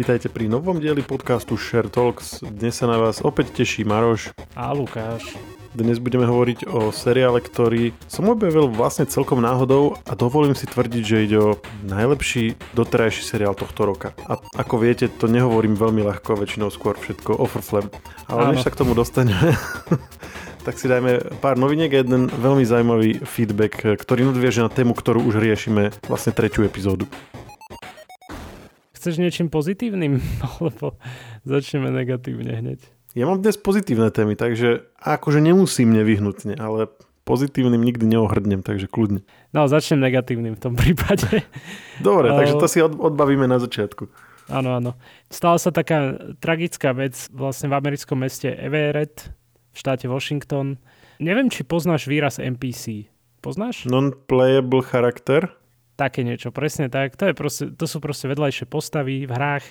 Vítajte pri novom dieli podcastu Share Talks. Dnes sa na vás opäť teší Maroš. A Lukáš. Dnes budeme hovoriť o seriále, ktorý som objavil vlastne celkom náhodou a dovolím si tvrdiť, že ide o najlepší doterajší seriál tohto roka. A ako viete, to nehovorím veľmi ľahko, väčšinou skôr všetko offerflem. Ale Áno. než sa k tomu dostaneme, tak si dajme pár noviniek a jeden veľmi zaujímavý feedback, ktorý nadvieže na tému, ktorú už riešime vlastne tretiu epizódu. Chceš niečím pozitívnym? Lebo začneme negatívne hneď. Ja mám dnes pozitívne témy, takže akože nemusím nevyhnutne, ale pozitívnym nikdy neohrdnem, takže kľudne. No, začnem negatívnym v tom prípade. Dobre, takže to si odbavíme na začiatku. Áno, áno. Stala sa taká tragická vec vlastne v americkom meste Everett v štáte Washington. Neviem, či poznáš výraz NPC. Poznáš? Non-playable charakter? Také niečo, presne tak. To, je proste, to sú proste vedľajšie postavy v hrách,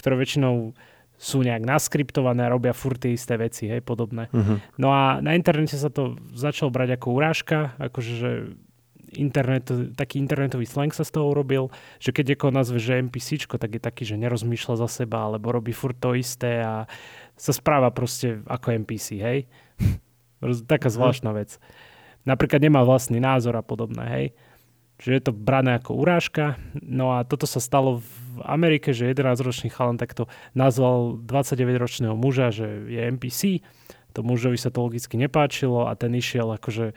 ktoré väčšinou sú nejak naskriptované a robia furt tie isté veci, hej, podobné. Uh-huh. No a na internete sa to začalo brať ako urážka, akože že internet, taký internetový slang sa z toho urobil, že keď niekoho nazve, že NPCčko, tak je taký, že nerozmýšľa za seba, alebo robí furt to isté a sa správa proste ako NPC, hej. Taká mhm. zvláštna vec. Napríklad nemá vlastný názor a podobné, hej. Čiže je to brané ako urážka. No a toto sa stalo v Amerike, že 11-ročný chalan takto nazval 29-ročného muža, že je NPC. To mužovi sa to logicky nepáčilo a ten išiel akože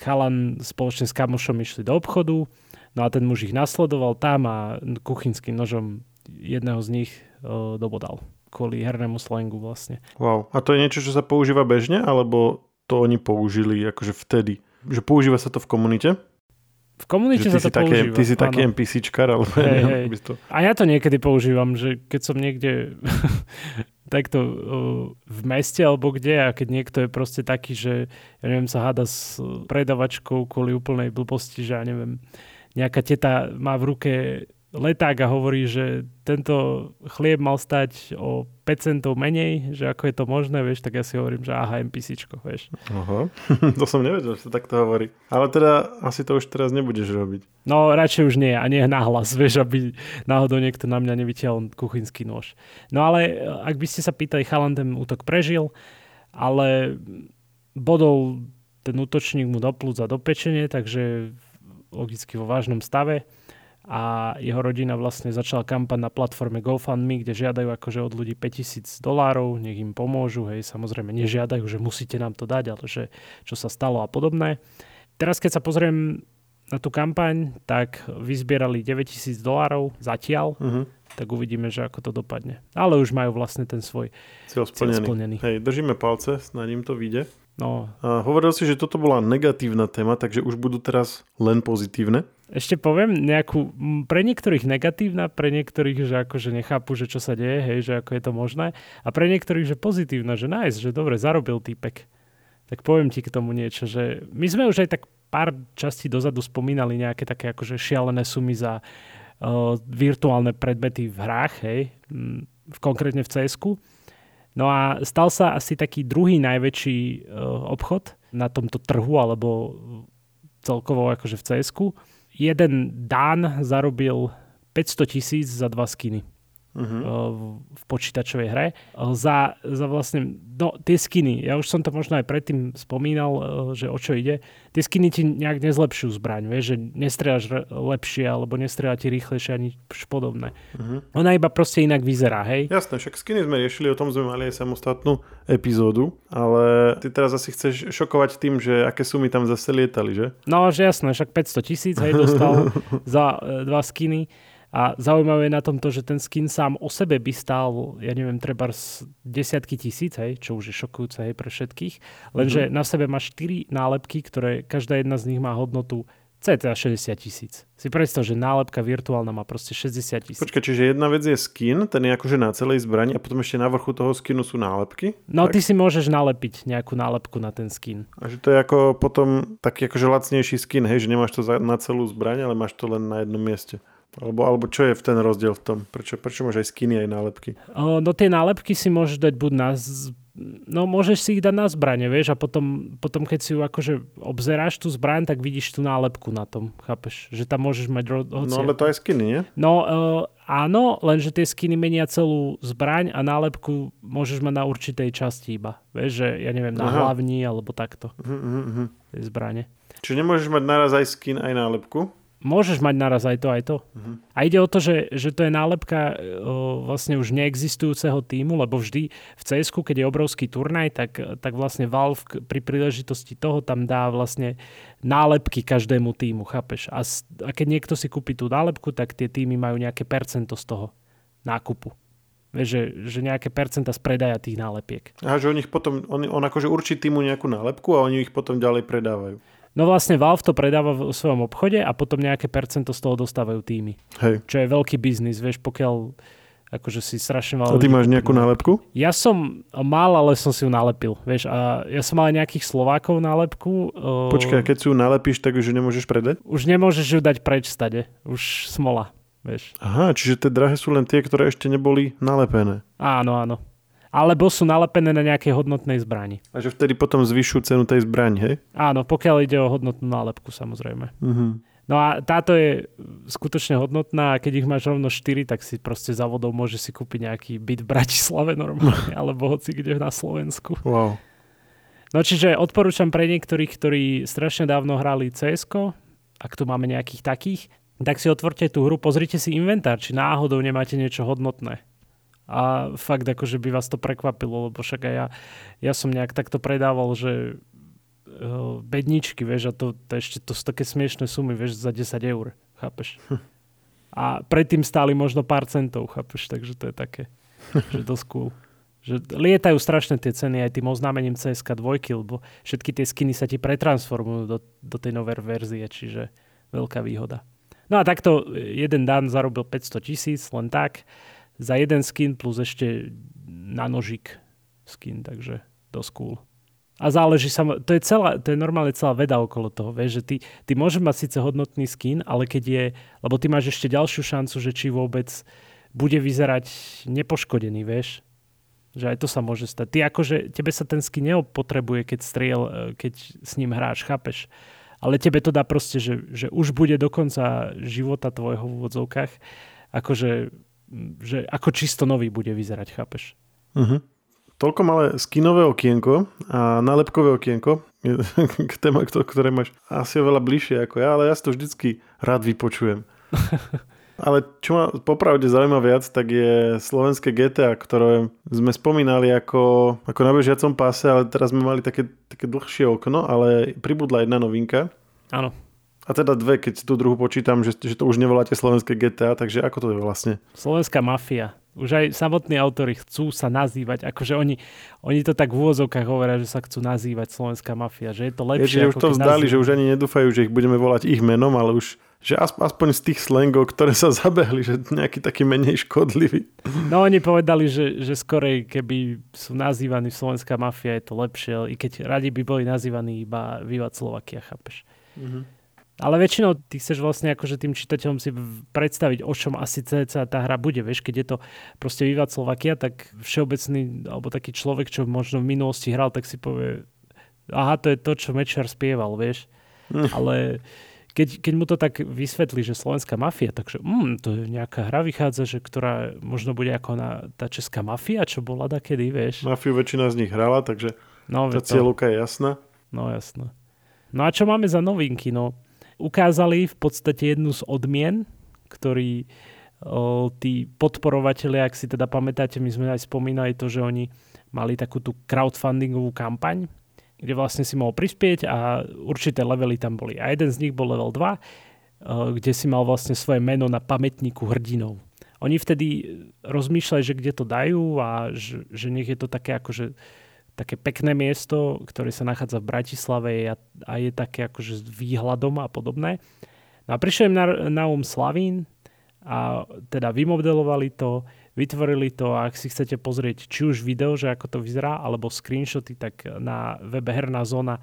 chalan spoločne s kamošom išli do obchodu. No a ten muž ich nasledoval tam a kuchynským nožom jedného z nich dobodal kvôli hernému slangu vlastne. Wow. A to je niečo, čo sa používa bežne, alebo to oni použili akože vtedy? Že používa sa to v komunite? V komunite sa to také, používa. Ty si áno. taký NPCčkar, alebo hey, hey. to... A ja to niekedy používam, že keď som niekde takto uh, v meste alebo kde a keď niekto je proste taký, že ja neviem, sa háda s predavačkou kvôli úplnej blbosti, že ja neviem, nejaká teta má v ruke leták a hovorí, že tento chlieb mal stať o 5 centov menej, že ako je to možné, vieš, tak ja si hovorím, že aha, NPCčko, vieš. Aha, to som nevedel, že sa takto hovorí. Ale teda asi to už teraz nebudeš robiť. No radšej už nie a nie nahlas, vieš, aby náhodou niekto na mňa nevytiahol kuchynský nôž. No ale ak by ste sa pýtali, chalan ten útok prežil, ale bodol ten útočník mu do plúc a do pečenie, takže logicky vo vážnom stave a jeho rodina vlastne začala kampaň na platforme GoFundMe, kde žiadajú akože od ľudí 5000 dolárov, nech im pomôžu, hej, samozrejme nežiadajú, že musíte nám to dať, ale že čo sa stalo a podobné. Teraz keď sa pozriem na tú kampaň, tak vyzbierali 9000 dolárov zatiaľ, uh-huh. tak uvidíme, že ako to dopadne. Ale už majú vlastne ten svoj cieľ splnený. Cieľ splnený. Hej, držíme palce, na ním to vyjde. No. A hovoril si, že toto bola negatívna téma, takže už budú teraz len pozitívne. Ešte poviem nejakú, pre niektorých negatívna, pre niektorých, že akože nechápu, že čo sa deje, hej, že ako je to možné. A pre niektorých, že pozitívna, že nice, že dobre, zarobil týpek. Tak poviem ti k tomu niečo, že my sme už aj tak pár častí dozadu spomínali nejaké také akože šialené sumy za uh, virtuálne predmety v hrách, hej, v, konkrétne v cs No a stal sa asi taký druhý najväčší uh, obchod na tomto trhu, alebo celkovo akože v cs Jeden Dán zarobil 500 tisíc za dva skiny uh-huh. v počítačovej hre. Za, za vlastne, no tie skiny, ja už som to možno aj predtým spomínal, e, že o čo ide. Tie skiny ti nejak nezlepšujú zbraň, vieš, že nestrieľaš lepšie alebo nestrieľa ti rýchlejšie ani podobné. Uh-huh. Ona iba proste inak vyzerá, hej? Jasné, však skiny sme riešili, o tom sme mali aj samostatnú epizódu, ale ty teraz asi chceš šokovať tým, že aké sumy tam zase lietali, že? No, že jasné, však 500 tisíc, hej, dostal za e, dva skiny. A zaujímavé je na tom to, že ten skin sám o sebe by stál, ja neviem, treba z desiatky tisíc, hej, čo už je šokujúce hej, pre všetkých. Lenže mm-hmm. na sebe má 4 nálepky, ktoré každá jedna z nich má hodnotu cca 60 tisíc. Si predstav, že nálepka virtuálna má proste 60 tisíc. Počkaj, čiže jedna vec je skin, ten je akože na celej zbrani a potom ešte na vrchu toho skinu sú nálepky? No tak? ty si môžeš nalepiť nejakú nálepku na ten skin. A že to je ako potom taký akože lacnejší skin, hej, že nemáš to na celú zbraň, ale máš to len na jednom mieste. Alebo, alebo čo je v ten rozdiel v tom? Prečo, prečo máš aj skiny, aj nálepky? O, no tie nálepky si môžeš dať buď na... Z... No môžeš si ich dať na zbrane, vieš, a potom, potom keď si ju akože obzeráš tú zbraň, tak vidíš tú nálepku na tom, chápeš? Že tam môžeš mať... Ro- hoci... No ale to aj skiny, nie? No uh, Áno, lenže tie skiny menia celú zbraň a nálepku môžeš mať na určitej časti iba. Vieš, že ja neviem, na Aha. hlavni alebo takto. Uh-huh, uh-huh. Tie zbrane. Čiže nemôžeš mať naraz aj skin, aj nálepku? Môžeš mať naraz aj to, aj to. Uh-huh. A ide o to, že, že to je nálepka o, vlastne už neexistujúceho týmu, lebo vždy v cs keď je obrovský turnaj, tak, tak vlastne Valve pri príležitosti toho tam dá vlastne nálepky každému týmu, chápeš? A, a keď niekto si kúpi tú nálepku, tak tie týmy majú nejaké percento z toho nákupu. Vieš, že, že nejaké percenta z predaja tých nálepiek. A že on ich potom, on, on akože určí týmu nejakú nálepku a oni ich potom ďalej predávajú. No vlastne Valve to predáva v svojom obchode a potom nejaké percento z toho dostávajú týmy. Hej. Čo je veľký biznis, vieš, pokiaľ akože si strašne mal... A ty máš nejakú nálepku? Ja som mal, ale som si ju nalepil, vieš. A ja som mal nejakých Slovákov nálepku. Počkaj, keď si ju nalepíš, tak už ju nemôžeš predať? Už nemôžeš ju dať preč stade. Už smola, vieš. Aha, čiže tie drahé sú len tie, ktoré ešte neboli nalepené. Áno, áno alebo sú nalepené na nejakej hodnotnej zbrani. A že vtedy potom zvyšujú cenu tej zbrani, hej? Áno, pokiaľ ide o hodnotnú nálepku samozrejme. Uh-huh. No a táto je skutočne hodnotná a keď ich máš rovno 4, tak si proste za vodou môže si kúpiť nejaký byt v Bratislave normálne, alebo hoci kde na Slovensku. Wow. No čiže odporúčam pre niektorých, ktorí strašne dávno hrali cs ak tu máme nejakých takých, tak si otvorte tú hru, pozrite si inventár, či náhodou nemáte niečo hodnotné a fakt akože by vás to prekvapilo, lebo však aj ja, ja som nejak takto predával, že uh, bedničky, vieš, a to, to ešte to sú také smiešné sumy, vieš, za 10 eur, chápeš? Hm. A predtým stáli možno pár centov, chápeš, takže to je také, že dosť cool. Že lietajú strašne tie ceny aj tým oznámením CSK 2, lebo všetky tie skiny sa ti pretransformujú do, do tej novej verzie, čiže veľká výhoda. No a takto jeden dan zarobil 500 tisíc, len tak za jeden skin plus ešte na nožik skin, takže dosť cool. A záleží sa, to je, celá, to je normálne celá veda okolo toho, vieš, že ty, ty môžeš mať síce hodnotný skin, ale keď je, lebo ty máš ešte ďalšiu šancu, že či vôbec bude vyzerať nepoškodený, vieš. Že aj to sa môže stať. Ty akože, tebe sa ten skin neopotrebuje, keď striel, e, keď s ním hráš, chápeš? Ale tebe to dá proste, že, že už bude do konca života tvojho v úvodzovkách, akože že ako čisto nový bude vyzerať, chápeš? Uh-huh. Toľko malé skinové okienko a nálepkové okienko k téma, ktoré máš asi oveľa bližšie ako ja, ale ja si to vždycky rád vypočujem. ale čo ma popravde zaujíma viac, tak je slovenské GTA, ktoré sme spomínali ako, ako na bežiacom páse, ale teraz sme mali také, také dlhšie okno, ale pribudla jedna novinka. Áno. A teda dve, keď tú druhú počítam, že, že to už nevoláte slovenské GTA, takže ako to je vlastne? Slovenská mafia. Už aj samotní autori chcú sa nazývať, akože oni, oni to tak v úvozovkách hovoria, že sa chcú nazývať Slovenská mafia, že je to lepšie. Je, že už to vzdali, nazývajú. že už ani nedúfajú, že ich budeme volať ich menom, ale už že aspoň z tých slangov, ktoré sa zabehli, že nejaký taký menej škodlivý. No oni povedali, že, že skorej, keby sú nazývaní Slovenská mafia, je to lepšie, i keď radi by boli nazývaní iba Vývad Slovakia, chápeš? Mm-hmm. Ale väčšinou ty chceš vlastne akože tým čitateľom si predstaviť, o čom asi cca tá hra bude. Vieš, keď je to proste Vývad Slovakia, tak všeobecný, alebo taký človek, čo možno v minulosti hral, tak si povie, aha, to je to, čo Mečar spieval, vieš. Mm. Ale keď, keď mu to tak vysvetlí, že slovenská mafia, takže mm, to je nejaká hra vychádza, že ktorá možno bude ako na, tá česká mafia, čo bola da kedy, vieš. Mafiu väčšina z nich hrala, takže no, tá cieľovka je jasná. No jasná. No a čo máme za novinky? No, ukázali v podstate jednu z odmien, ktorý o, tí podporovatelia, ak si teda pamätáte, my sme aj spomínali to, že oni mali takú tú crowdfundingovú kampaň, kde vlastne si mohol prispieť a určité levely tam boli. A jeden z nich bol level 2, o, kde si mal vlastne svoje meno na pamätníku hrdinov. Oni vtedy rozmýšľali, že kde to dajú a že, že nech je to také akože také pekné miesto, ktoré sa nachádza v Bratislave a, a je také akože s výhľadom a podobné. No a prišiel im na, na um Slavín a teda vymodelovali to, vytvorili to a ak si chcete pozrieť či už video, že ako to vyzerá, alebo screenshoty, tak na webe Herná zóna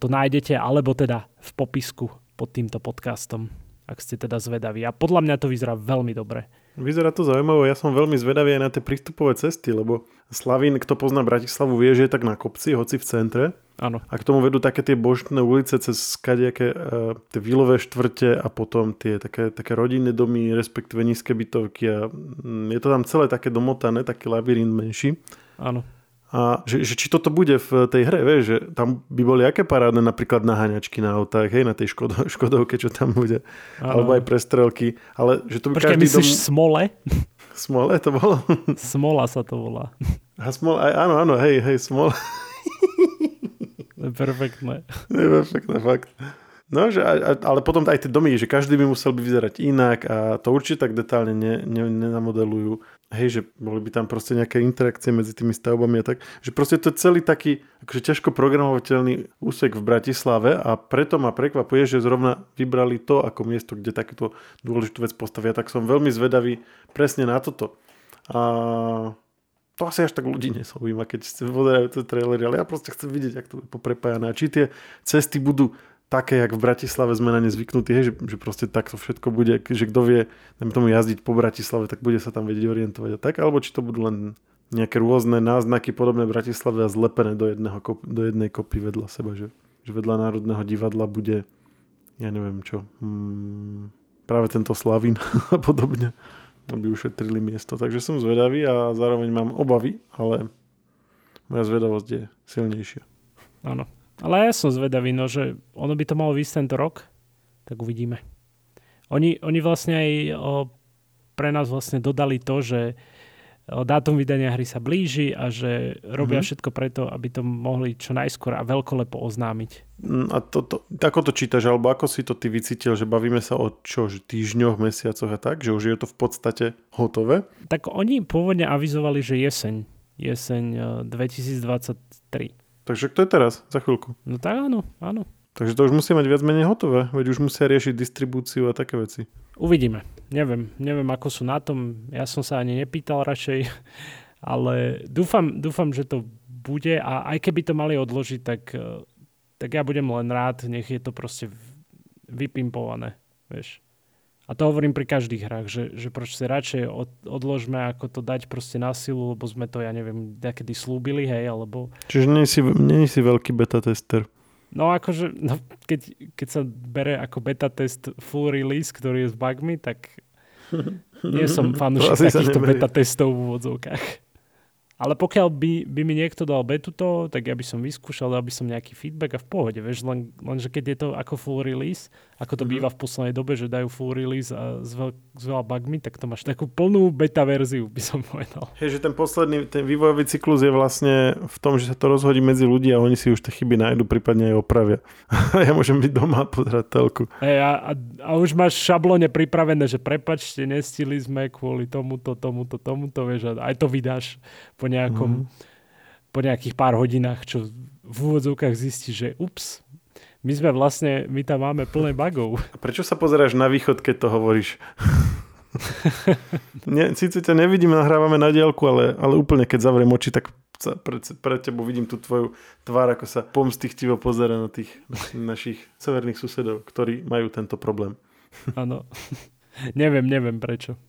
to nájdete, alebo teda v popisku pod týmto podcastom, ak ste teda zvedaví. A podľa mňa to vyzerá veľmi dobre. Vyzerá to zaujímavé, ja som veľmi zvedavý aj na tie prístupové cesty, lebo Slavín, kto pozná Bratislavu, vie, že je tak na kopci, hoci v centre. Áno. A k tomu vedú také tie božné ulice cez kadejaké uh, tie vilové štvrte a potom tie také, také rodinné domy, respektíve nízke bytovky a mm, je to tam celé také domotané, taký labyrint menší. Áno. A že, že či toto bude v tej hre, vieš, že tam by boli aké parádne napríklad naháňačky na autách, hej, na tej škodo, Škodovke, čo tam bude. Ano. Alebo aj prestrelky. Ale že to by Počkaj, každý myslíš dom... smole? Smole to bolo? Smola sa to volá. A smol, aj, áno, áno, hej, hej, smol. To je perfektné. To je perfektné, fakt. No, že, ale potom aj tie domy, že každý by musel by vyzerať inak a to určite tak detálne ne, ne, nenamodelujú. Hej, že boli by tam proste nejaké interakcie medzi tými stavbami a tak. Že proste to je celý taký akože ťažko programovateľný úsek v Bratislave a preto ma prekvapuje, že zrovna vybrali to ako miesto, kde takúto dôležitú vec postavia. Tak som veľmi zvedavý presne na toto. A to asi až tak ľudí nesaujíma, keď pozerajú tie trailery, ale ja proste chcem vidieť, ak to je poprepájané. A či tie cesty budú také, jak v Bratislave sme na ne zvyknutí, hej, že, že proste takto všetko bude, že kto vie, dajme tomu jazdiť po Bratislave, tak bude sa tam vedieť orientovať a tak, alebo či to budú len nejaké rôzne náznaky podobné Bratislave a zlepené do, jedného, do jednej kopy vedľa seba, že, že vedľa Národného divadla bude, ja neviem čo, hmm, práve tento Slavín a podobne, aby ušetrili miesto. Takže som zvedavý a zároveň mám obavy, ale moja zvedavosť je silnejšia. Áno. Ale ja som zvedavý, no, že ono by to malo výsť tento rok, tak uvidíme. Oni, oni vlastne aj o, pre nás vlastne dodali to, že o, dátum vydania hry sa blíži a že robia mm-hmm. všetko preto, aby to mohli čo najskôr a veľkolepo oznámiť. Mm, a to, to, ako to čítaš, alebo ako si to ty vycítil, že bavíme sa o čo, týždňoch, mesiacoch a tak, že už je to v podstate hotové? Tak oni pôvodne avizovali, že jeseň, jeseň 2023. Takže kto je teraz, za chvíľku? No tak áno, áno. Takže to už musí mať viac menej hotové, veď už musia riešiť distribúciu a také veci. Uvidíme. Neviem, neviem ako sú na tom. Ja som sa ani nepýtal radšej, ale dúfam, dúfam že to bude a aj keby to mali odložiť, tak, eh, tak ja budem len rád, nech je to proste vypimpované, vieš. A to hovorím pri každých hrách, že, že proč si radšej od, odložme, ako to dať proste na silu, lebo sme to, ja neviem, kedy slúbili, hej, alebo... Čiže nie si, nie si veľký beta tester. No akože, no, keď, keď sa bere ako beta test full release, ktorý je s bugmi, tak nie som fanúšik takýchto beta testov v úvodzovkách. Ale pokiaľ by, by mi niekto dal betu to, tak ja by som vyskúšal, dal by som nejaký feedback a v pohode, vieš, len, lenže keď je to ako full release, ako to mm-hmm. býva v poslednej dobe, že dajú full release a s, veľ, s veľa bugmi, tak to máš takú plnú beta verziu, by som povedal. Hej, že ten posledný, ten vývojový cyklus je vlastne v tom, že sa to rozhodí medzi ľudí a oni si už tie chyby nájdu, prípadne aj opravia. ja môžem byť doma a pozerať telku. Hej, a, a, a už máš šablone pripravené, že prepačte, nestili sme kvôli tomuto, tomuto, tomuto, vieš, aj to vydáš po nejakom, mm. po nejakých pár hodinách, čo v úvodzovkách zistí, že ups, my sme vlastne, my tam máme plné bagov. A prečo sa pozeráš na východ, keď to hovoríš? ne, síce ťa nevidíme, nahrávame na diálku, ale, ale úplne keď zavriem oči, tak pred, pred tebou vidím tú tvoju tvár, ako sa pomstichtivo pozera na tých našich severných susedov, ktorí majú tento problém. Áno. neviem, neviem prečo.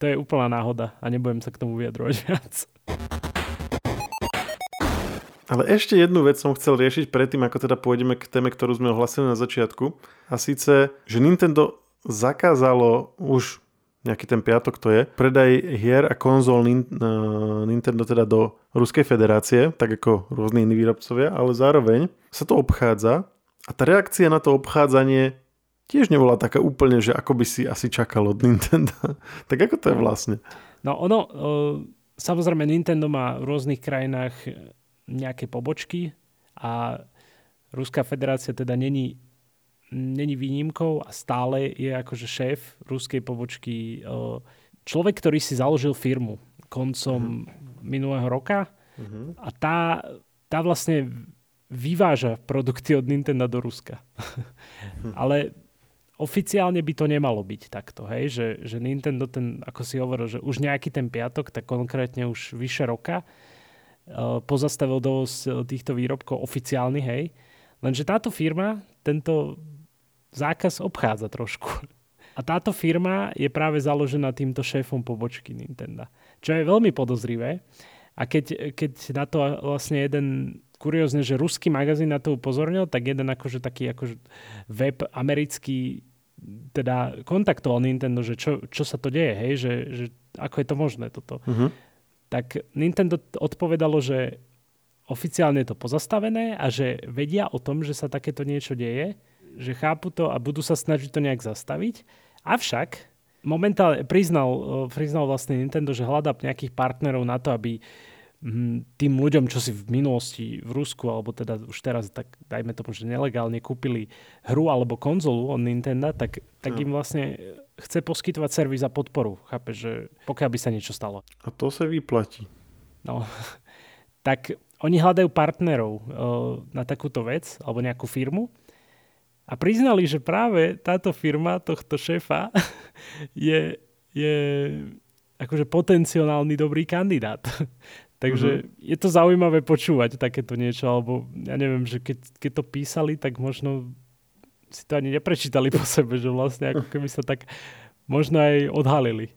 To je úplná náhoda a nebudem sa k tomu vyjadrovať viac. Ale ešte jednu vec som chcel riešiť predtým, ako teda pôjdeme k téme, ktorú sme ohlasili na začiatku. A síce, že Nintendo zakázalo už nejaký ten piatok to je, predaj hier a konzol Nintendo teda do Ruskej federácie, tak ako rôzni iní výrobcovia, ale zároveň sa to obchádza a tá reakcia na to obchádzanie tiež nebola taká úplne, že ako by si asi čakal od Nintendo. tak ako to je vlastne? No ono, samozrejme Nintendo má v rôznych krajinách nejaké pobočky a Ruská federácia teda není, není výnimkou a stále je akože šéf ruskej pobočky človek, ktorý si založil firmu koncom uh-huh. minulého roka uh-huh. a tá, tá vlastne vyváža produkty od Nintendo do Ruska. uh-huh. Ale oficiálne by to nemalo byť takto, hej? Že, že Nintendo ten, ako si hovoril, že už nejaký ten piatok, tak konkrétne už vyše roka, uh, pozastavil dovoz eh, týchto výrobkov oficiálny, hej? Lenže táto firma tento zákaz obchádza trošku. A táto firma je práve založená týmto šéfom pobočky Nintendo. Čo je veľmi podozrivé. A keď, keď na to vlastne jeden kuriózne, že ruský magazín na to upozornil, tak jeden akože taký akože web americký teda kontaktoval Nintendo, že čo, čo sa to deje, hej, že, že ako je to možné toto. Uh-huh. Tak Nintendo odpovedalo, že oficiálne je to pozastavené a že vedia o tom, že sa takéto niečo deje, že chápu to a budú sa snažiť to nejak zastaviť. Avšak momentálne priznal, priznal vlastne Nintendo, že hľadá nejakých partnerov na to, aby tým ľuďom, čo si v minulosti v Rusku, alebo teda už teraz, tak dajme tomu, že nelegálne kúpili hru alebo konzolu od Nintendo, tak, tak no. im vlastne chce poskytovať servis a podporu. Chápe, že pokiaľ by sa niečo stalo. A to sa vyplatí. No, tak oni hľadajú partnerov uh, na takúto vec, alebo nejakú firmu. A priznali, že práve táto firma tohto šéfa je, je akože potenciálny dobrý kandidát. Takže mm-hmm. je to zaujímavé počúvať takéto niečo, alebo ja neviem, že keď, keď to písali, tak možno si to ani neprečítali po sebe, že vlastne ako keby sa tak možno aj odhalili.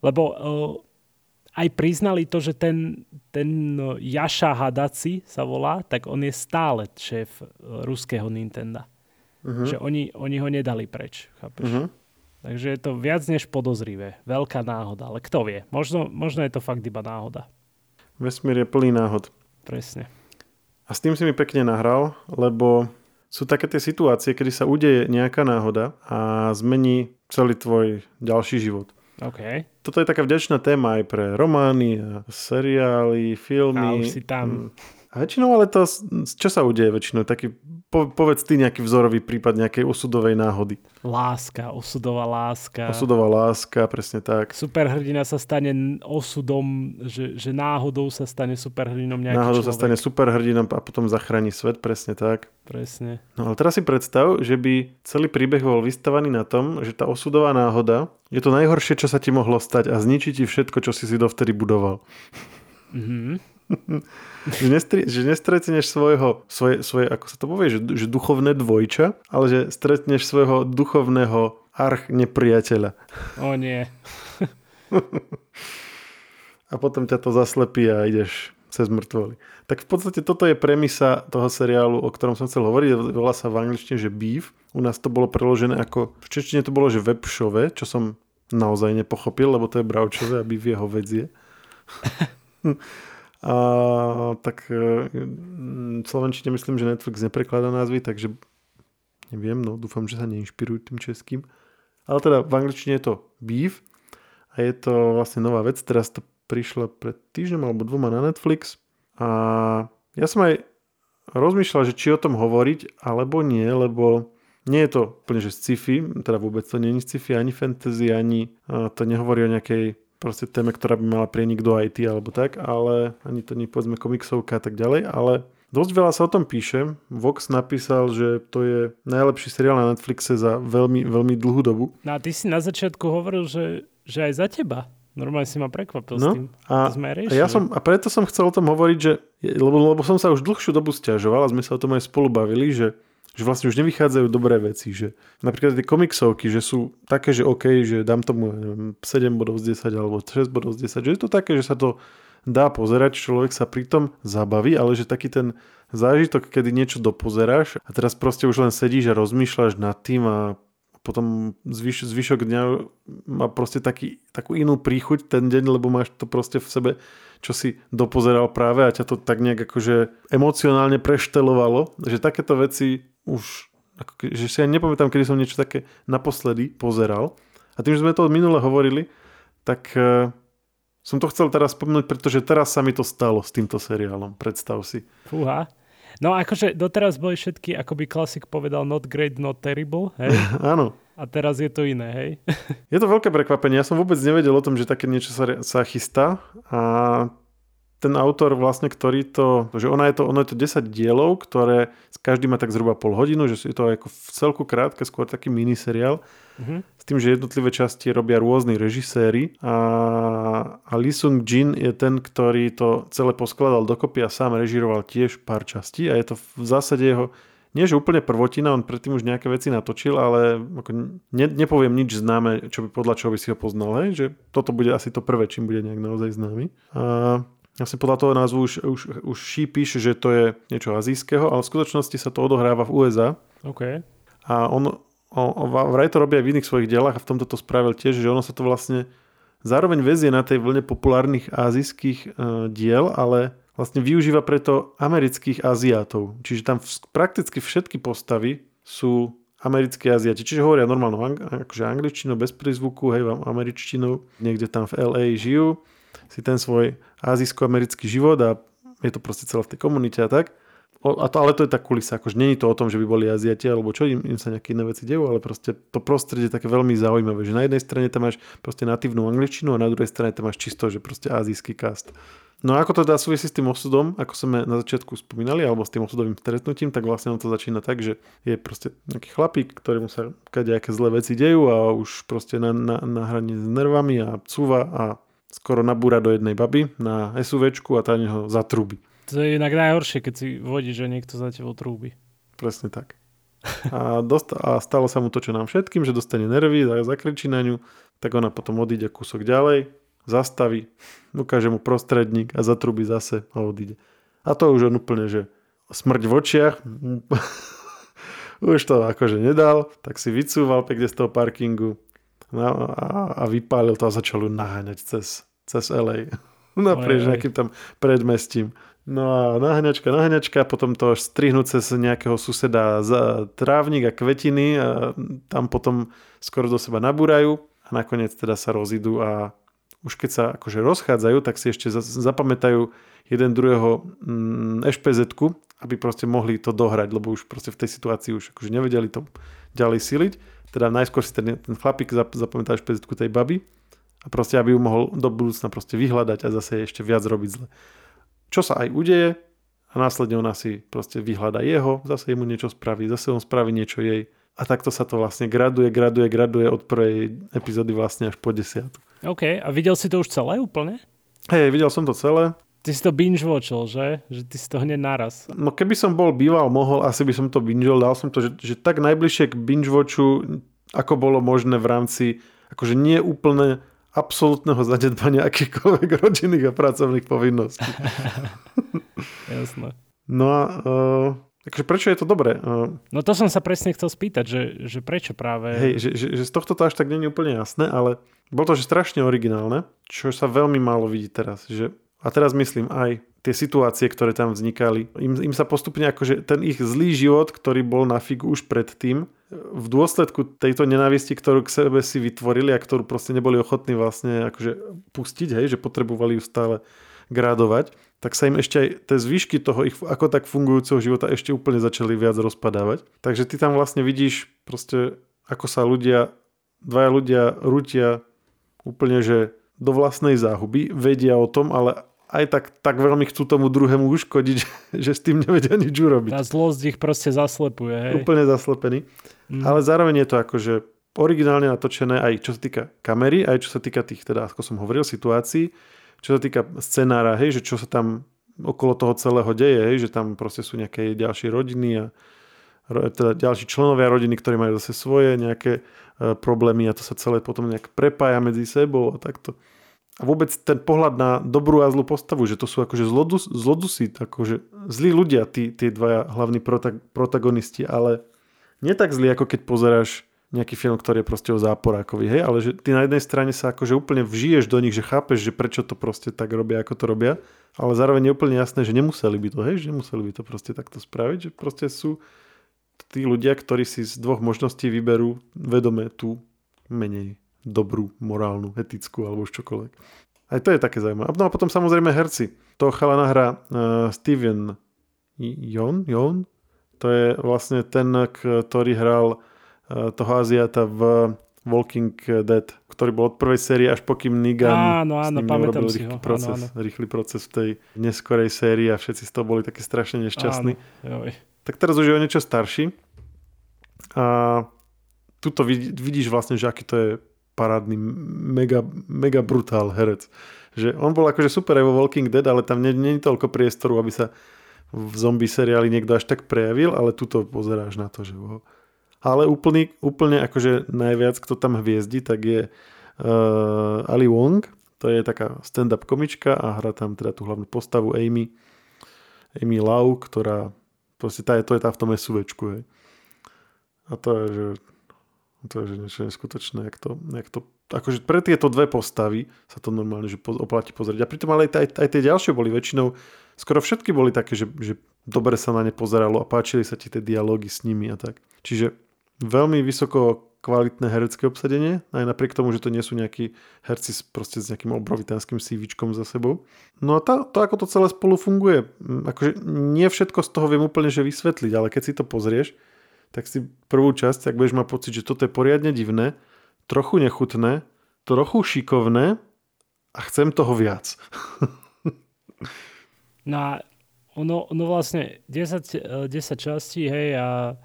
Lebo uh, aj priznali to, že ten, ten Jaša Hadaci sa volá, tak on je stále šéf uh, ruského Nintendo. Uh-huh. Že oni, oni ho nedali preč, chápeš? Uh-huh. Takže je to viac než podozrivé. Veľká náhoda, ale kto vie. Možno, možno je to fakt iba náhoda. Vesmír je plný náhod. Presne. A s tým si mi pekne nahral, lebo sú také tie situácie, kedy sa udeje nejaká náhoda a zmení celý tvoj ďalší život. Okay. Toto je taká vďačná téma aj pre romány, seriály, filmy. A už si tam. Mm. A väčšinou ale to, čo sa udeje väčšinou? Taký, po, povedz ty nejaký vzorový prípad nejakej osudovej náhody. Láska, osudová láska. Osudová láska, presne tak. Superhrdina sa stane osudom, že, že náhodou sa stane superhrdinom nejaký Náhodou človek. sa stane superhrdinom a potom zachráni svet, presne tak. Presne. No ale teraz si predstav, že by celý príbeh bol vystavaný na tom, že tá osudová náhoda je to najhoršie, čo sa ti mohlo stať a zničí ti všetko, čo si si dovtedy budoval. Mhm že, nestri, že nestretneš svojho, svoje, svoje, ako sa to povie, že, že duchovné dvojča, ale že stretneš svojho duchovného arch nepriateľa. O nie. a potom ťa to zaslepí a ideš cez mŕtvoly. Tak v podstate toto je premisa toho seriálu, o ktorom som chcel hovoriť. Volá sa v angličtine, že Beef. U nás to bolo preložené ako, v češtine to bolo, že webšove, čo som naozaj nepochopil, lebo to je bravčové a v jeho vedzie. A, tak e, v Slovenčine myslím, že Netflix neprekladá názvy, takže neviem, no dúfam, že sa neinšpirujú tým českým. Ale teda v angličtine je to Beef a je to vlastne nová vec. Teraz to prišla pred týždňom alebo dvoma na Netflix a ja som aj rozmýšľal, že či o tom hovoriť alebo nie, lebo nie je to úplne že sci-fi, teda vôbec to nie je sci-fi, ani fantasy, ani to nehovorí o nejakej proste téme, ktorá by mala prienik do IT alebo tak, ale ani to nie povedzme komiksovka a tak ďalej, ale dosť veľa sa o tom píše. Vox napísal, že to je najlepší seriál na Netflixe za veľmi, veľmi dlhú dobu. No a ty si na začiatku hovoril, že, že aj za teba. Normálne si ma prekvapil no, s tým. A, sme a, ja som, a preto som chcel o tom hovoriť, že, lebo, lebo som sa už dlhšiu dobu stiažoval a sme sa o tom aj spolu bavili, že že vlastne už nevychádzajú dobré veci, že napríklad tie komiksovky, že sú také, že OK, že dám tomu neviem, 7 bodov z 10 alebo 6 bodov z 10, že je to také, že sa to dá pozerať, človek sa pritom zabaví, ale že taký ten zážitok, kedy niečo dopozeráš a teraz proste už len sedíš a rozmýšľaš nad tým a potom zvyš, zvyšok dňa má proste taký, takú inú príchuť ten deň, lebo máš to proste v sebe, čo si dopozeral práve a ťa to tak nejak akože emocionálne preštelovalo, že takéto veci už, že si aj nepamätám, kedy som niečo také naposledy pozeral. A tým, že sme to od minule hovorili, tak uh, som to chcel teraz spomenúť, pretože teraz sa mi to stalo s týmto seriálom. Predstav si. Fúha. No akože doteraz boli všetky, ako by klasik povedal, not great, not terrible, hej? Áno. A teraz je to iné, hej? je to veľké prekvapenie. Ja som vôbec nevedel o tom, že také niečo sa, sa chystá. A ten autor vlastne, ktorý to, že ona je to, ono je to 10 dielov, ktoré každý má tak zhruba pol hodinu, že je to ako v celku krátke, skôr taký miniseriál. Mm-hmm. S tým, že jednotlivé časti robia rôzni režiséri a, a Lee Sung Jin je ten, ktorý to celé poskladal dokopy a sám režiroval tiež pár častí a je to v zásade jeho nie že úplne prvotina, on predtým už nejaké veci natočil, ale ako ne, nepoviem nič známe, čo by, podľa čoho by si ho poznal, hej? že toto bude asi to prvé, čím bude nejak naozaj známy. A Vlastne podľa toho názvu už, už, už ší píše, že to je niečo azijského, ale v skutočnosti sa to odohráva v USA. OK. A on, on, on vraj to robí aj v iných svojich dielach a v tomto to spravil tiež, že ono sa to vlastne zároveň vezie na tej vlne populárnych azijských uh, diel, ale vlastne využíva preto amerických Aziatov. Čiže tam v, prakticky všetky postavy sú americké Aziati. Čiže hovoria normálnou ang- akože angličtinou, bez prízvuku, hej, američtinou. Niekde tam v LA žijú si ten svoj azijsko-americký život a je to proste celé v tej komunite a tak. A to, ale to je tá kulisa, akože není to o tom, že by boli Aziati alebo čo, im, im sa nejaké iné veci dejú, ale proste to prostredie je také veľmi zaujímavé, že na jednej strane tam máš proste natívnu angličtinu a na druhej strane tam máš čisto, že proste azijský cast. No a ako to dá súvisí s tým osudom, ako sme na začiatku spomínali, alebo s tým osudovým stretnutím, tak vlastne on to začína tak, že je proste nejaký chlapík, ktorému sa kadejaké zlé veci dejú a už proste na, na, na hraní s nervami a cúva a skoro nabúra do jednej baby na SUVčku a tá neho zatrúbi. To je inak najhoršie, keď si vodí, že niekto za tebou trúbi. Presne tak. A, dost- a stalo sa mu to, čo nám všetkým, že dostane nervy, zakričí na ňu, tak ona potom odíde kúsok ďalej, zastaví, ukáže mu prostredník a zatrúbi zase a odíde. A to už on úplne, že smrť v očiach, už to akože nedal, tak si vycúval pekne z toho parkingu, No, a, a vypálil to a začal ju naháňať cez, cez LA. Naprieč nejakým tam predmestím. No a naháňačka, naháňačka, potom to strihnú cez nejakého suseda za trávnik a kvetiny a tam potom skoro do seba nabúrajú a nakoniec teda sa rozídu a už keď sa akože rozchádzajú, tak si ešte zapamätajú jeden druhého mm, ešpz aby proste mohli to dohrať, lebo už proste v tej situácii už akože nevedeli to ďalej siliť teda najskôr si ten, ten chlapík zapamätá špezitku tej baby a proste aby ju mohol do budúcna proste vyhľadať a zase ešte viac robiť zle. Čo sa aj udeje a následne ona si proste vyhľada jeho, zase mu niečo spraví, zase on spraví niečo jej a takto sa to vlastne graduje, graduje, graduje od prvej epizódy vlastne až po desiatu. OK, a videl si to už celé úplne? Hej, videl som to celé. Ty si to binge watchol, že? Že ty si to hneď naraz. No keby som bol býval, mohol, asi by som to binge dal som to, že, že tak najbližšie k binge watchu, ako bolo možné v rámci, akože nie úplne absolútneho zanedbania akýchkoľvek rodinných a pracovných povinností. Jasné. No a uh, takže prečo je to dobré? Uh, no to som sa presne chcel spýtať, že, že prečo práve... Hej, že, že, že z tohto to až tak nie je úplne jasné, ale bolo to že strašne originálne, čo sa veľmi málo vidí teraz. Že a teraz myslím aj tie situácie, ktoré tam vznikali. Im, im sa postupne akože ten ich zlý život, ktorý bol na figu už predtým, v dôsledku tejto nenávisti, ktorú k sebe si vytvorili a ktorú proste neboli ochotní vlastne akože pustiť, hej, že potrebovali ju stále gradovať, tak sa im ešte aj tie zvyšky toho ich ako tak fungujúceho života ešte úplne začali viac rozpadávať. Takže ty tam vlastne vidíš proste, ako sa ľudia, dvaja ľudia rutia úplne, že do vlastnej záhuby, vedia o tom, ale aj tak, tak veľmi chcú tomu druhému uškodiť, že s tým nevedia nič urobiť. Tá zlosť ich proste zaslepuje. Hej. Úplne zaslepený. Mm. Ale zároveň je to akože originálne natočené aj čo sa týka kamery, aj čo sa týka tých, teda ako som hovoril, situácií, čo sa týka scenára, hej, že čo sa tam okolo toho celého deje, hej, že tam proste sú nejaké ďalšie rodiny a teda ďalší členovia rodiny, ktorí majú zase svoje nejaké e, problémy a to sa celé potom nejak prepája medzi sebou a takto. A vôbec ten pohľad na dobrú a zlú postavu, že to sú akože zlodus, zlodusy, akože zlí ľudia, tí, tí dvaja hlavní prota- protagonisti, ale nie tak zlí, ako keď pozeráš nejaký film, ktorý je proste o záporákovi, hej, ale že ty na jednej strane sa akože úplne vžiješ do nich, že chápeš, že prečo to proste tak robia, ako to robia, ale zároveň je úplne jasné, že nemuseli by to, hej, že nemuseli by to proste takto spraviť, že proste sú tí ľudia, ktorí si z dvoch možností vyberú vedome tú menej dobrú, morálnu, etickú alebo už čokoľvek. Aj to je také zaujímavé. No a potom samozrejme herci. To chalana hra uh, Steven Jon, Jon, to je vlastne ten, ktorý hral uh, toho Aziata v Walking Dead, ktorý bol od prvej série až pokým Negan áno, áno, s ním robil rýchly ho. proces, áno, áno. rýchly proces v tej neskorej sérii a všetci z toho boli také strašne nešťastní. Áno, tak teraz už je o niečo starší a tuto vidíš vlastne, že aký to je parádny, mega, mega brutál herec. Že on bol akože super aj vo Walking Dead, ale tam nie, nie je toľko priestoru, aby sa v zombie seriáli niekto až tak prejavil, ale tuto pozeráš na to, že wow. Ale úplný, úplne akože najviac, kto tam hviezdi, tak je uh, Ali Wong, to je taká stand-up komička a hrá tam teda tú hlavnú postavu Amy, Amy Lau, ktorá proste tá to je tá v tom SUVčku, hej. A to je, že to je že niečo neskutočné, jak to, jak to akože pre tieto dve postavy sa to normálne že oplatí pozrieť. A pritom ale aj, aj tie ďalšie boli väčšinou, skoro všetky boli také, že, že dobre sa na ne pozeralo a páčili sa ti tie dialógy s nimi a tak. Čiže veľmi vysoko kvalitné herecké obsadenie, aj napriek tomu, že to nie sú nejakí herci proste s nejakým obrovitánskym CVčkom za sebou. No a tá, to, ako to celé spolu funguje, akože nie všetko z toho viem úplne že vysvetliť, ale keď si to pozrieš, tak si prvú časť, tak budeš mať pocit, že toto je poriadne divné, trochu nechutné, trochu šikovné a chcem toho viac. no a ono, ono vlastne 10, 10 častí, hej, a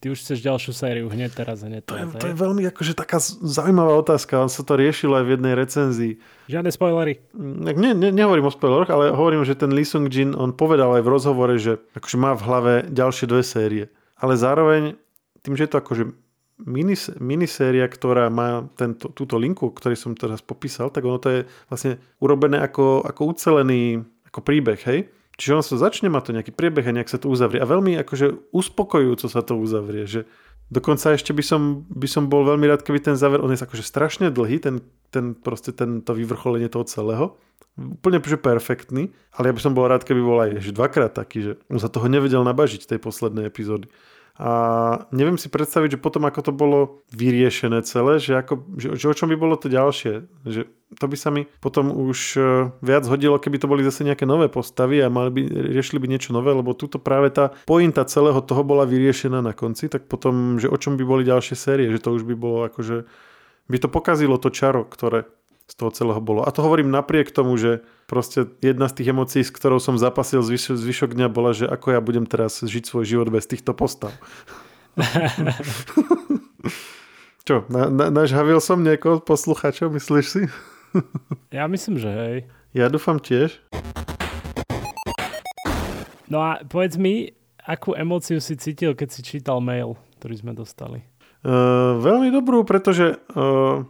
ty už chceš ďalšiu sériu hneď teraz, hneď teraz. To je, to je veľmi akože taká zaujímavá otázka, on sa to riešilo aj v jednej recenzii. Žiadne spoilery. Ne, ne, nehovorím o spoileroch, ale hovorím, že ten Lee Sung Jin, on povedal aj v rozhovore, že akože má v hlave ďalšie dve série. Ale zároveň, tým, že je to akože minis, miniséria, ktorá má tento, túto linku, ktorý som teraz popísal, tak ono to je vlastne urobené ako, ako ucelený ako príbeh, hej? Čiže ono sa začne, má to nejaký priebeh a nejak sa to uzavrie. A veľmi akože uspokojujúco sa to uzavrie, že dokonca ešte by som, by som bol veľmi rád, keby ten záver, on je akože strašne dlhý, ten, ten proste tento vyvrcholenie toho celého. Úplne že perfektný, ale ja by som bol rád, keby bol aj dvakrát taký, že on sa toho nevedel nabažiť tej poslednej epizódy. A neviem si predstaviť, že potom ako to bolo vyriešené celé, že, ako, že, že o čom by bolo to ďalšie. Že to by sa mi potom už e, viac hodilo, keby to boli zase nejaké nové postavy a mali by, riešili by niečo nové, lebo túto práve tá pointa celého toho bola vyriešená na konci, tak potom, že o čom by boli ďalšie série, že to už by bolo akože, by to pokazilo to čaro, ktoré z toho celého bolo. A to hovorím napriek tomu, že proste jedna z tých emócií, s ktorou som zapasil zvyš- zvyšok dňa bola, že ako ja budem teraz žiť svoj život bez týchto postav. Čo, na, na, nažhavil som niekoho posluchačov, myslíš si? ja myslím, že hej. Ja dúfam tiež. No a povedz mi, akú emóciu si cítil, keď si čítal mail, ktorý sme dostali? Uh, veľmi dobrú, pretože uh,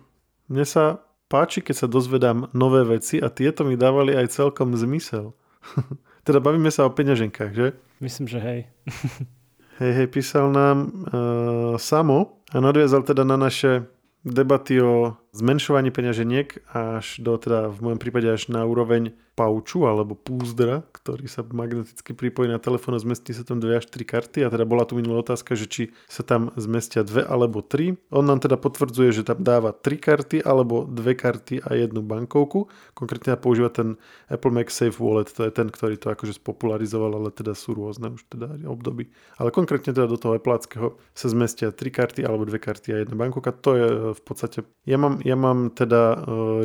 mne sa páči, keď sa dozvedám nové veci a tieto mi dávali aj celkom zmysel. teda bavíme sa o peňaženkách, že? Myslím, že hej. hej, hej, písal nám uh, Samo a nadviazal teda na naše debaty o zmenšovaní peňaženiek až do, teda v mojom prípade až na úroveň pauču alebo púzdra, ktorý sa magneticky pripojí na telefón a zmestí sa tam dve až tri karty a teda bola tu minulá otázka, že či sa tam zmestia dve alebo tri. On nám teda potvrdzuje, že tam dáva tri karty alebo dve karty a jednu bankovku. Konkrétne používa ten Apple MagSafe Wallet, to je ten, ktorý to akože spopularizoval, ale teda sú rôzne už teda obdoby. Ale konkrétne teda do toho Appleáckého sa zmestia tri karty alebo dve karty a jedna bankovka. To je v podstate, ja mám, ja mám teda e,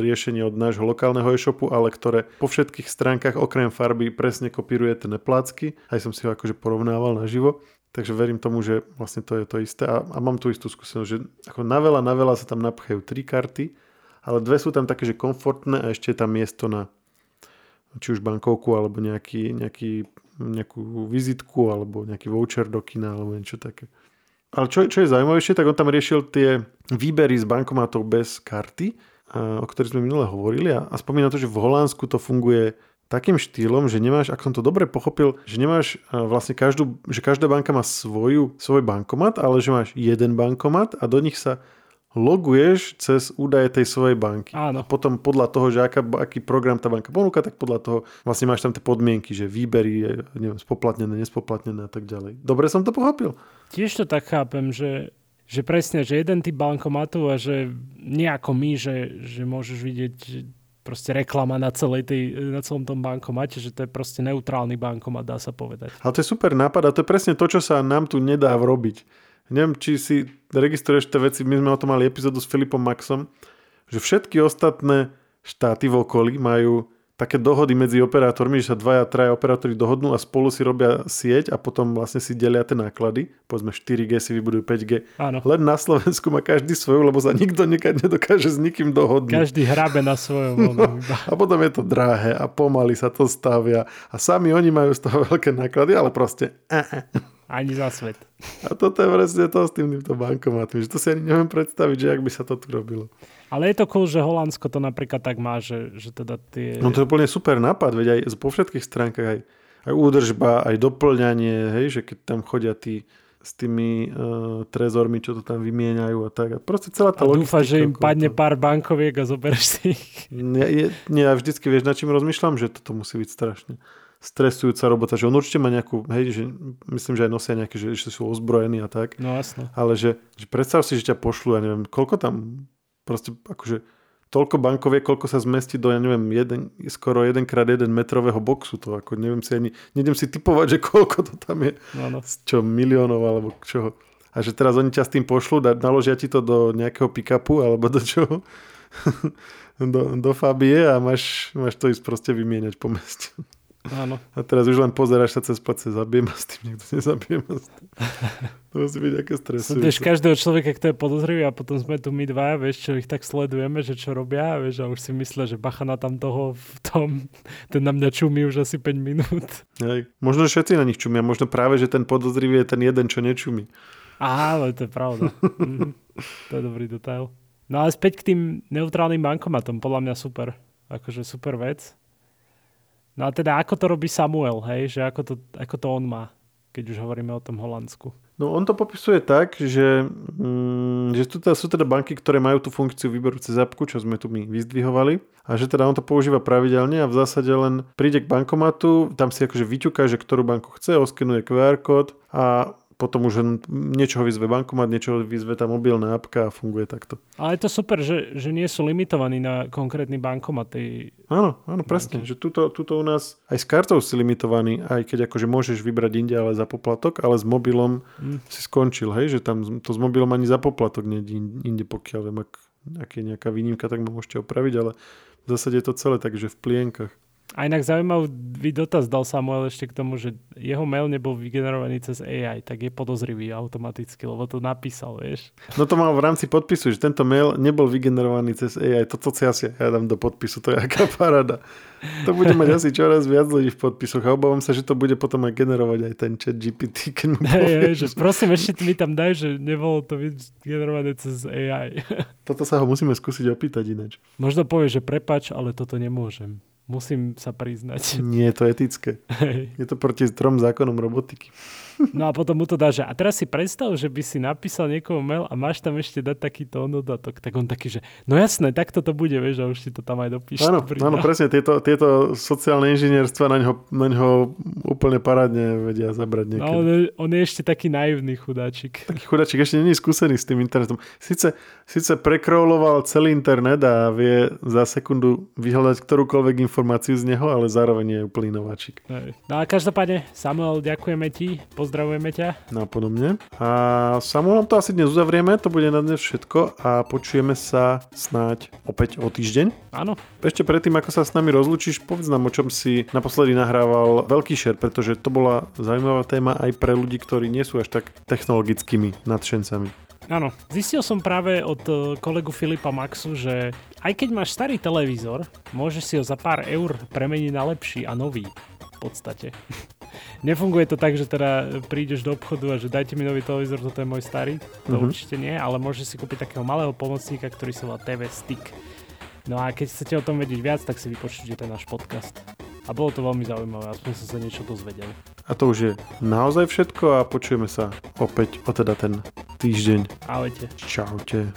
riešenie od nášho lokálneho e-shopu, ale ktoré po všetkých stránkach okrem farby presne kopíruje ten plácky. Aj som si ho akože porovnával naživo. Takže verím tomu, že vlastne to je to isté. A, a mám tú istú skúsenosť, že ako na veľa, na veľa sa tam napchajú tri karty, ale dve sú tam také, že komfortné a ešte je tam miesto na či už bankovku, alebo nejaký, nejaký, nejakú vizitku, alebo nejaký voucher do kina, alebo niečo také. Ale čo, čo je zaujímavejšie, tak on tam riešil tie výbery z bankomatov bez karty o ktorých sme minule hovorili a, a spomína to, že v Holandsku to funguje takým štýlom, že nemáš, ak som to dobre pochopil, že nemáš vlastne každú, že každá banka má svoju, svoj bankomat, ale že máš jeden bankomat a do nich sa loguješ cez údaje tej svojej banky. Áno. A potom podľa toho, že aká, aký program tá banka ponúka, tak podľa toho vlastne máš tam tie podmienky, že výbery, neviem, spoplatnené, nespoplatnené a tak ďalej. Dobre som to pochopil? Tiež to tak chápem, že že presne, že jeden typ bankomatu a že nejako my, že, že môžeš vidieť proste reklama na, celej tej, na celom tom bankomate, že to je proste neutrálny bankomat, dá sa povedať. Ale to je super nápad a to je presne to, čo sa nám tu nedá robiť. Neviem, či si registruješ tie veci, my sme o tom mali epizódu s Filipom Maxom, že všetky ostatné štáty v okolí majú také dohody medzi operátormi, že sa dvaja, traja operátori dohodnú a spolu si robia sieť a potom vlastne si delia tie náklady. Povedzme 4G si vybudujú 5G. Áno. Len na Slovensku má každý svoju, lebo sa nikto nikad nedokáže s nikým dohodnúť. Každý hrabe na svojom. No, a potom je to drahé a pomaly sa to stavia a sami oni majú z toho veľké náklady, ale proste... Uh, uh. Ani za svet. A toto je presne to s týmto bankomatom, že to si ani neviem predstaviť, že ak by sa to tu robilo. Ale je to cool, že Holandsko to napríklad tak má, že, že teda tie... No to je úplne super nápad, veď aj po všetkých stránkach, aj, aj údržba, aj doplňanie, hej, že keď tam chodia tí s tými uh, trezormi, čo to tam vymieňajú a tak. A proste celá tá a dúfa, že im padne to... pár bankoviek a zobereš si ich. Je, nie, ja vždycky vieš, na čím rozmýšľam, že toto musí byť strašne stresujúca robota, že on určite má nejakú, hej, že myslím, že aj nosia nejaké, že, že sú ozbrojení a tak. No jasno. Ale že, že predstav si, že ťa pošlu, ja neviem, koľko tam proste akože toľko bankovie, koľko sa zmestí do, ja neviem, jeden, skoro jedenkrát jeden metrového boxu. To ako neviem si ani, nejdem si typovať, že koľko to tam je. No, no. Čo, miliónov alebo čoho. A že teraz oni ťa s tým pošlú, naložia ti to do nejakého pick-upu alebo do čoho. do, do Fabie a máš, máš to ísť proste vymieňať po meste. Áno. A teraz už len pozeráš sa cez plece, zabijem s tým, niekto nezabije ma s tým. To musí byť aké stresujúce. Vieš, každého človeka, kto je podozrivý a potom sme tu my dva, vieš, čo ich tak sledujeme, že čo robia, vieš, a už si myslia, že bacha na tam toho v tom, ten na mňa čumí už asi 5 minút. Hej. Možno všetci na nich čumia, možno práve, že ten podozrivý je ten jeden, čo nečumí. Á, ale to je pravda. mm, to je dobrý detail. No ale späť k tým neutrálnym bankomatom, podľa mňa super. Akože super vec. No a teda ako to robí Samuel, hej? Že ako to, ako to on má, keď už hovoríme o tom Holandsku. No on to popisuje tak, že, mm, že tu teda, sú teda banky, ktoré majú tú funkciu výberu cez apku, čo sme tu my vyzdvihovali. A že teda on to používa pravidelne a v zásade len príde k bankomatu, tam si akože vyťuká, že ktorú banku chce, oskenuje QR kód a potom už niečo vyzve bankomat, niečo vyzve tá mobilná apka a funguje takto. Ale je to super, že, že nie sú limitovaní na konkrétny bankomat. Áno, áno, presne. Že tuto, tuto u nás aj s kartou si limitovaný, aj keď akože môžeš vybrať inde, ale za poplatok, ale s mobilom mm. si skončil, hej, že tam to s mobilom ani za poplatok nie inde, pokiaľ viem, ak, ak je nejaká výnimka, tak ma môžete opraviť, ale v zásade je to celé takže v plienkach. A inak zaujímavý dotaz dal Samuel ešte k tomu, že jeho mail nebol vygenerovaný cez AI, tak je podozrivý automaticky, lebo to napísal, vieš. No to mal v rámci podpisu, že tento mail nebol vygenerovaný cez AI. Toto si asi ja dám do podpisu, to je aká parada. To bude mať asi čoraz viac ľudí v podpisoch a obávam sa, že to bude potom aj generovať aj ten chat GPT, keď mu hey, hey, že prosím, ešte mi tam daj, že nebolo to vygenerované cez AI. Toto sa ho musíme skúsiť opýtať ináč. Možno povie, že prepač, ale toto nemôžem. Musím sa priznať. Nie je to etické. Hej. Je to proti trom zákonom robotiky. No a potom mu to dá, že a teraz si predstav, že by si napísal niekomu mail a máš tam ešte dať takýto dodatok. Tak on taký, že no jasné, tak to bude, vieš, a už si to tam aj dopíš. Áno, áno presne, tieto, tieto sociálne inžinierstva na ňo, na ňo úplne parádne vedia zabrať niekedy. No, on, je, on je ešte taký naivný chudáčik. Taký chudáčik ešte není skúsený s tým internetom. Sice, sice prekroloval celý internet a vie za sekundu vyhľadať ktorúkoľvek informáciu z neho, ale zároveň je úplný nováčik. No a každopádne, Samuel, ďakujeme ti. Pozdravujeme ťa. Napodobne. A Samuelom to asi dnes uzavrieme, to bude na dnes všetko a počujeme sa snáď opäť o týždeň. Áno. Ešte predtým, ako sa s nami rozlučíš, povedz nám, o čom si naposledy nahrával veľký šer, pretože to bola zaujímavá téma aj pre ľudí, ktorí nie sú až tak technologickými nadšencami. Áno, zistil som práve od e, kolegu Filipa Maxu, že aj keď máš starý televízor, môžeš si ho za pár eur premeniť na lepší a nový v podstate. Nefunguje to tak, že teda prídeš do obchodu a že dajte mi nový televízor, toto je môj starý. To uh-huh. určite nie, ale môžeš si kúpiť takého malého pomocníka, ktorý sa volá TV Stick. No a keď chcete o tom vedieť viac, tak si vypočujte ten náš podcast. A bolo to veľmi zaujímavé, aspoň som sa niečo dozvedel. A to už je naozaj všetko a počujeme sa opäť o teda ten týždeň. Ahojte. Čaute.